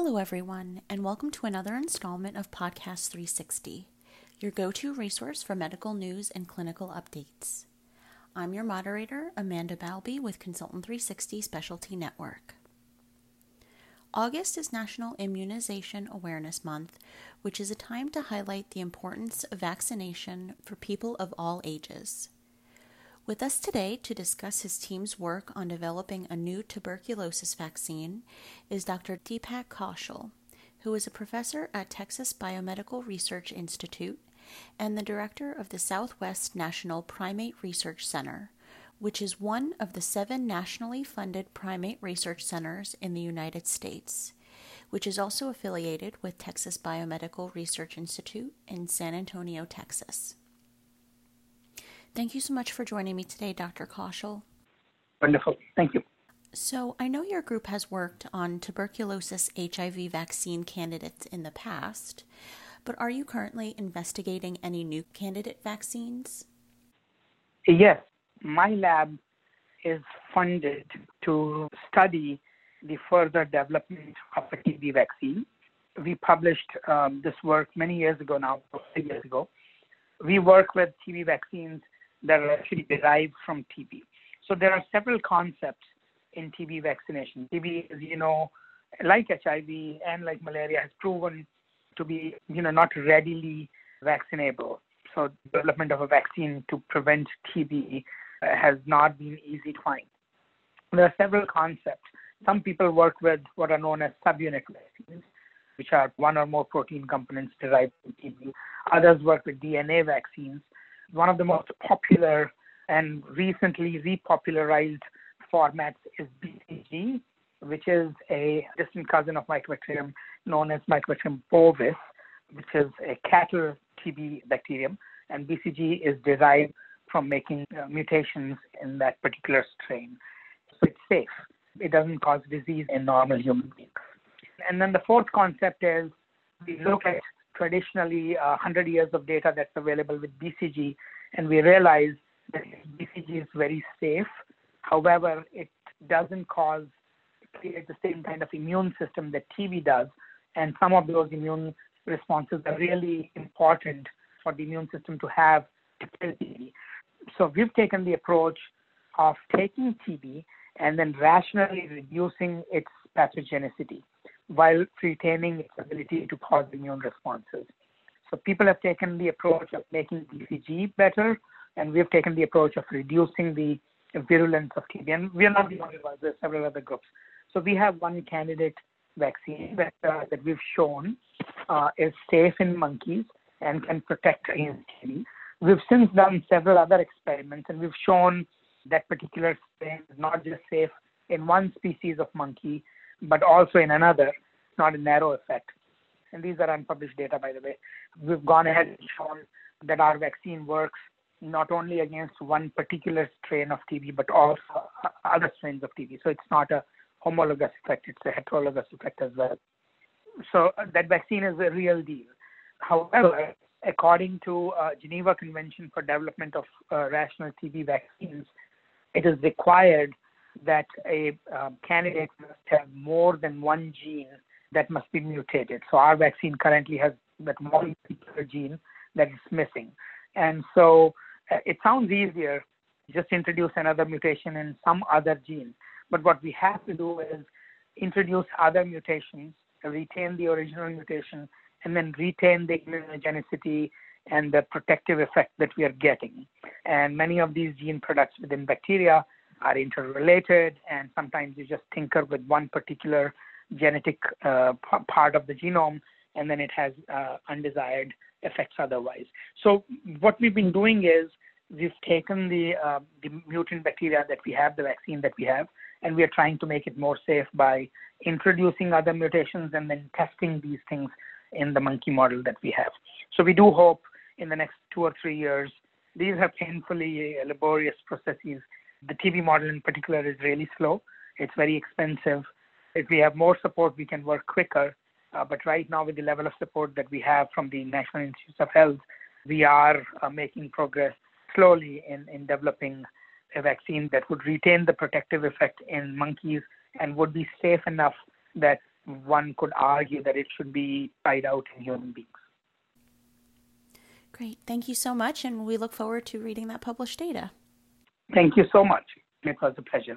Hello, everyone, and welcome to another installment of Podcast 360, your go to resource for medical news and clinical updates. I'm your moderator, Amanda Balby with Consultant 360 Specialty Network. August is National Immunization Awareness Month, which is a time to highlight the importance of vaccination for people of all ages. With us today to discuss his team's work on developing a new tuberculosis vaccine is Dr. Deepak Kaushal, who is a professor at Texas Biomedical Research Institute and the director of the Southwest National Primate Research Center, which is one of the seven nationally funded primate research centers in the United States, which is also affiliated with Texas Biomedical Research Institute in San Antonio, Texas. Thank you so much for joining me today, Dr. Kaushal. Wonderful. Thank you. So, I know your group has worked on tuberculosis HIV vaccine candidates in the past, but are you currently investigating any new candidate vaccines? Yes. My lab is funded to study the further development of a TB vaccine. We published um, this work many years ago now, years ago. We work with TB vaccines that are actually derived from TB. So there are several concepts in TB vaccination. TB, as you know, like HIV and like malaria, has proven to be, you know, not readily vaccinable. So development of a vaccine to prevent TB uh, has not been easy to find. There are several concepts. Some people work with what are known as subunit vaccines, which are one or more protein components derived from TB. Others work with DNA vaccines, one of the most popular and recently repopularized formats is BCG, which is a distant cousin of Mycobacterium known as Mycobacterium bovis, which is a cattle TB bacterium. And BCG is derived from making uh, mutations in that particular strain. So it's safe. It doesn't cause disease in normal human beings. And then the fourth concept is we look at traditionally uh, 100 years of data that's available with BCG, and we realize that BCG is very safe. However, it doesn't cause create the same kind of immune system that TB does, and some of those immune responses are really important for the immune system to have to kill TB. So we've taken the approach of taking TB and then rationally reducing its pathogenicity while retaining its ability to cause immune responses. So people have taken the approach of making BCG better, and we've taken the approach of reducing the virulence of TB. And we are not the only ones, there are several other groups. So we have one candidate vaccine that, uh, that we've shown uh, is safe in monkeys and can protect against TB. We've since done several other experiments, and we've shown that particular strain is not just safe in one species of monkey, but also in another, not a narrow effect. And these are unpublished data, by the way. We've gone ahead and shown that our vaccine works not only against one particular strain of TB, but also other strains of TB. So it's not a homologous effect, it's a heterologous effect as well. So uh, that vaccine is a real deal. However, according to uh, Geneva Convention for Development of uh, Rational TB Vaccines, it is required that a um, candidate must have more than one gene that must be mutated. So our vaccine currently has that one particular gene that is missing. And so uh, it sounds easier just introduce another mutation in some other gene. But what we have to do is introduce other mutations, retain the original mutation, and then retain the immunogenicity and the protective effect that we are getting. And many of these gene products within bacteria are interrelated, and sometimes you just tinker with one particular genetic uh, p- part of the genome, and then it has uh, undesired effects otherwise. So what we've been doing is we've taken the uh, the mutant bacteria that we have, the vaccine that we have, and we are trying to make it more safe by introducing other mutations and then testing these things in the monkey model that we have. So we do hope in the next two or three years. These are painfully laborious processes the TB model in particular is really slow. It's very expensive. If we have more support, we can work quicker. Uh, but right now, with the level of support that we have from the National Institutes of Health, we are uh, making progress slowly in, in developing a vaccine that would retain the protective effect in monkeys and would be safe enough that one could argue that it should be tried out in human beings. Great. Thank you so much, and we look forward to reading that published data. Thank you so much. It was a pleasure.